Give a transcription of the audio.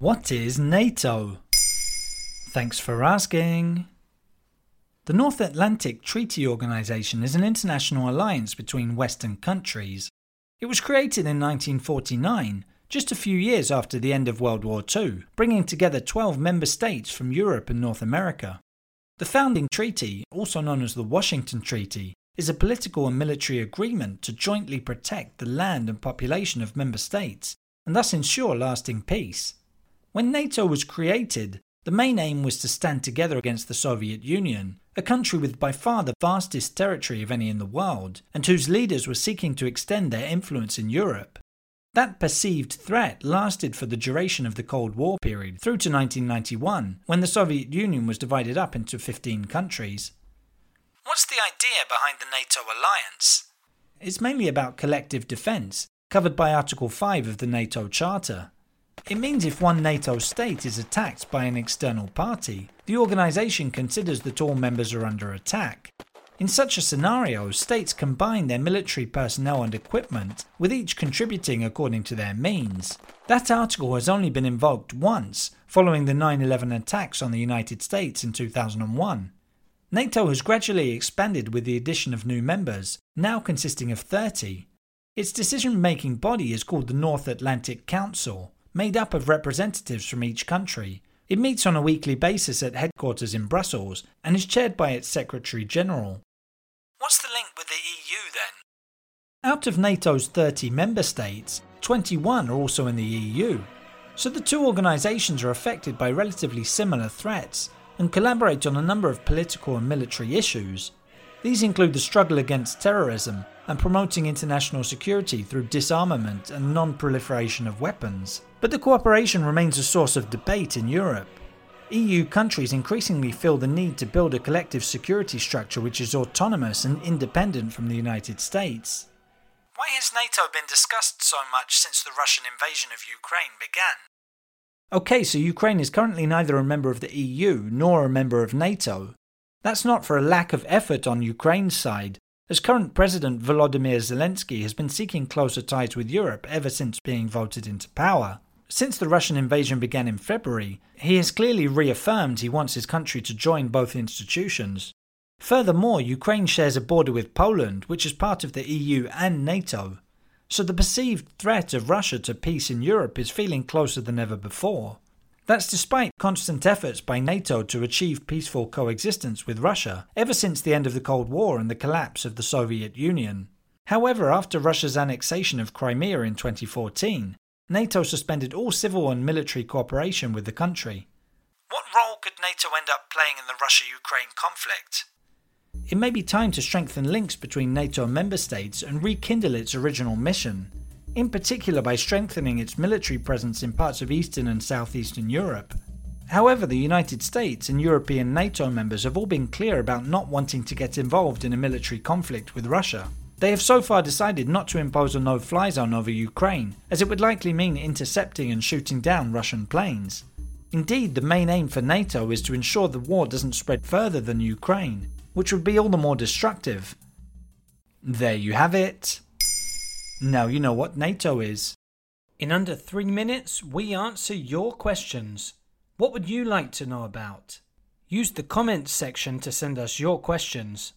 What is NATO? Thanks for asking. The North Atlantic Treaty Organization is an international alliance between Western countries. It was created in 1949, just a few years after the end of World War II, bringing together 12 member states from Europe and North America. The founding treaty, also known as the Washington Treaty, is a political and military agreement to jointly protect the land and population of member states and thus ensure lasting peace. When NATO was created, the main aim was to stand together against the Soviet Union, a country with by far the vastest territory of any in the world, and whose leaders were seeking to extend their influence in Europe. That perceived threat lasted for the duration of the Cold War period through to 1991, when the Soviet Union was divided up into 15 countries. What's the idea behind the NATO alliance? It's mainly about collective defence, covered by Article 5 of the NATO Charter. It means if one NATO state is attacked by an external party, the organisation considers that all members are under attack. In such a scenario, states combine their military personnel and equipment, with each contributing according to their means. That article has only been invoked once, following the 9 11 attacks on the United States in 2001. NATO has gradually expanded with the addition of new members, now consisting of 30. Its decision making body is called the North Atlantic Council, made up of representatives from each country. It meets on a weekly basis at headquarters in Brussels and is chaired by its Secretary General. What's the link with the EU then? Out of NATO's 30 member states, 21 are also in the EU. So the two organisations are affected by relatively similar threats and collaborate on a number of political and military issues. These include the struggle against terrorism and promoting international security through disarmament and non proliferation of weapons. But the cooperation remains a source of debate in Europe. EU countries increasingly feel the need to build a collective security structure which is autonomous and independent from the United States. Why has NATO been discussed so much since the Russian invasion of Ukraine began? Okay, so Ukraine is currently neither a member of the EU nor a member of NATO. That's not for a lack of effort on Ukraine's side, as current President Volodymyr Zelensky has been seeking closer ties with Europe ever since being voted into power. Since the Russian invasion began in February, he has clearly reaffirmed he wants his country to join both institutions. Furthermore, Ukraine shares a border with Poland, which is part of the EU and NATO. So the perceived threat of Russia to peace in Europe is feeling closer than ever before. That's despite constant efforts by NATO to achieve peaceful coexistence with Russia ever since the end of the Cold War and the collapse of the Soviet Union. However, after Russia's annexation of Crimea in 2014, NATO suspended all civil and military cooperation with the country. What role could NATO end up playing in the Russia Ukraine conflict? It may be time to strengthen links between NATO member states and rekindle its original mission, in particular by strengthening its military presence in parts of Eastern and Southeastern Europe. However, the United States and European NATO members have all been clear about not wanting to get involved in a military conflict with Russia. They have so far decided not to impose a no fly zone over Ukraine, as it would likely mean intercepting and shooting down Russian planes. Indeed, the main aim for NATO is to ensure the war doesn't spread further than Ukraine, which would be all the more destructive. There you have it. Now you know what NATO is. In under three minutes, we answer your questions. What would you like to know about? Use the comments section to send us your questions.